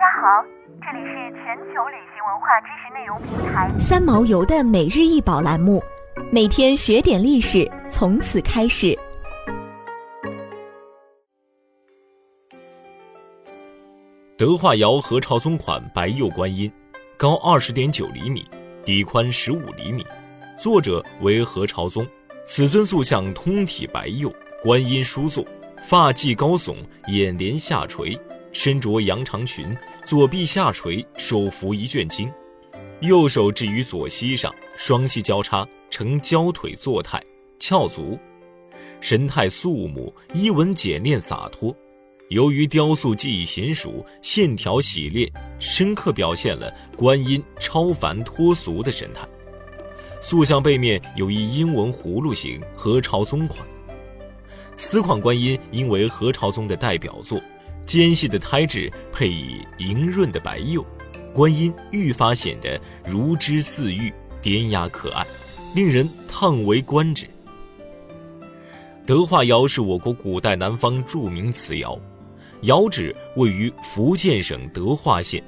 家好，这里是全球旅行文化知识内容平台三毛游的每日一宝栏目，每天学点历史，从此开始。德化窑何朝宗款白釉观音，高二十点九厘米，底宽十五厘米，作者为何朝宗。此尊塑像通体白釉，观音舒坐，发髻高耸，眼帘下垂。身着羊长裙，左臂下垂，手扶一卷经，右手置于左膝上，双膝交叉呈交腿坐态，翘足，神态肃穆，衣纹简练洒脱。由于雕塑技艺娴熟，线条洗练，深刻表现了观音超凡脱俗的神态。塑像背面有一英文葫芦形何朝宗款，此款观音因为何朝宗的代表作。尖细的胎质配以莹润的白釉，观音愈发显得如脂似玉、典雅可爱，令人叹为观止。德化窑是我国古代南方著名瓷窑，窑址位于福建省德化县。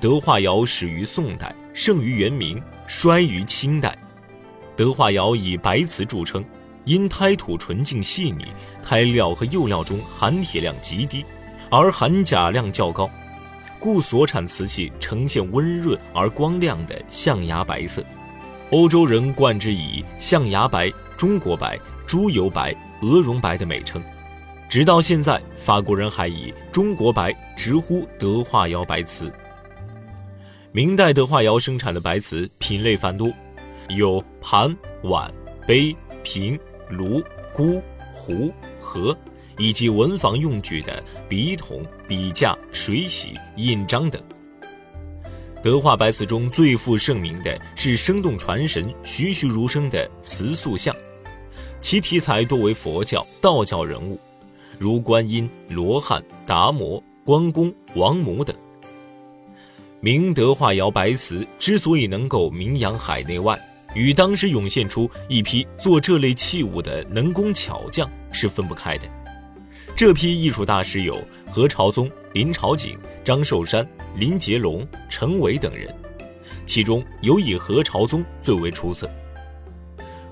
德化窑始于宋代，盛于元明，衰于清代。德化窑以白瓷著称，因胎土纯净细腻，胎料和釉料中含铁量极低。而含钾量较高，故所产瓷器呈现温润而光亮的象牙白色。欧洲人冠之以象牙白、中国白、猪油白、鹅绒白的美称，直到现在，法国人还以中国白直呼德化窑白瓷。明代德化窑生产的白瓷品类繁多，有盘、碗、杯、瓶、炉、锅、壶、盒。以及文房用具的笔筒、笔架、水洗、印章等。德化白瓷中最负盛名的是生动传神、栩栩如生的瓷塑像，其题材多为佛教、道教人物，如观音、罗汉、达摩、关公、王母等。明德化窑白瓷之所以能够名扬海内外，与当时涌现出一批做这类器物的能工巧匠是分不开的。这批艺术大师有何朝宗、林朝景、张寿山、林杰龙、陈伟等人，其中尤以何朝宗最为出色。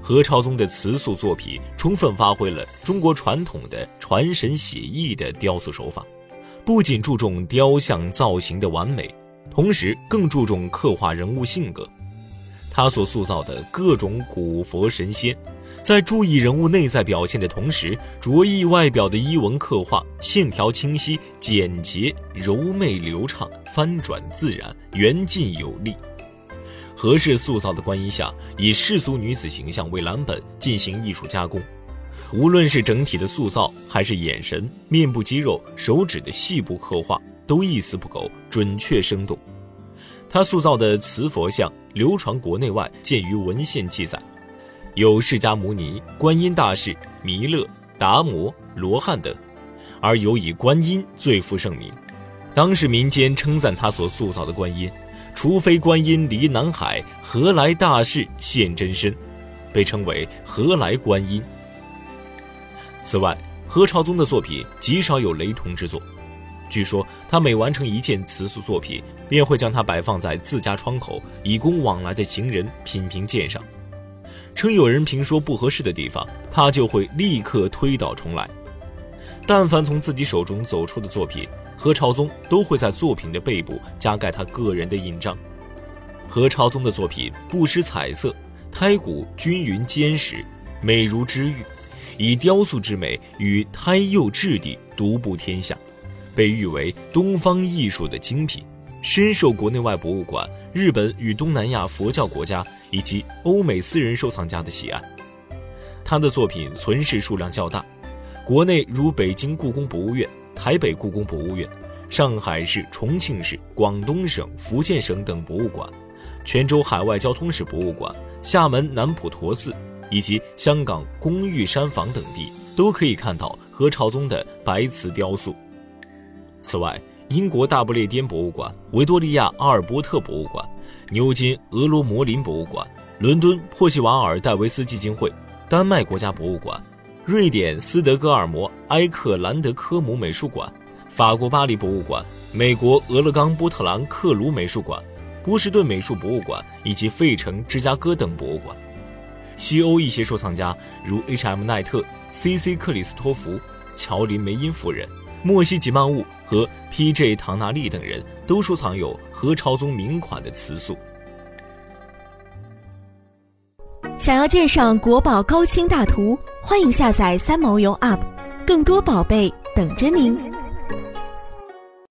何朝宗的瓷塑作品充分发挥了中国传统的传神写意的雕塑手法，不仅注重雕像造型的完美，同时更注重刻画人物性格。他所塑造的各种古佛神仙。在注意人物内在表现的同时，着意外表的衣纹刻画线条清晰、简洁、柔媚流畅、翻转自然、圆劲有力。何氏塑造的观音像以世俗女子形象为蓝本进行艺术加工，无论是整体的塑造，还是眼神、面部肌肉、手指的细部刻画，都一丝不苟、准确生动。他塑造的瓷佛像流传国内外，见于文献记载。有释迦牟尼、观音大士、弥勒、达摩、罗汉等，而有以观音最负盛名。当时民间称赞他所塑造的观音，除非观音离南海，何来大士现真身？被称为何来观音。此外，何朝宗的作品极少有雷同之作。据说他每完成一件瓷塑作品，便会将它摆放在自家窗口，以供往来的行人品评鉴赏。称有人评说不合适的地方，他就会立刻推倒重来。但凡从自己手中走出的作品，何朝宗都会在作品的背部加盖他个人的印章。何朝宗的作品不失彩色，胎骨均匀坚实，美如织玉，以雕塑之美与胎釉质地独步天下，被誉为东方艺术的精品。深受国内外博物馆、日本与东南亚佛教国家以及欧美私人收藏家的喜爱。他的作品存世数量较大，国内如北京故宫博物院、台北故宫博物院、上海市、重庆市、广东省、福建省等博物馆，泉州海外交通史博物馆、厦门南普陀寺以及香港公寓山房等地，都可以看到何朝宗的白瓷雕塑。此外，英国大不列颠博物馆、维多利亚阿尔波特博物馆、牛津俄罗摩林博物馆、伦敦珀西瓦尔戴维斯基金会、丹麦国家博物馆、瑞典斯德哥尔摩埃克兰德科姆美术馆、法国巴黎博物馆、美国俄勒冈波特兰克卢美术馆、波士顿美术博物馆以及费城、芝加哥等博物馆。西欧一些收藏家如 H.M. 奈特、C.C. 克里斯托弗、乔林梅因夫人、莫西吉曼物和 P.J. 唐纳利等人都收藏有何朝宗名款的瓷塑。想要鉴赏国宝高清大图，欢迎下载三毛游 App，更多宝贝等着您。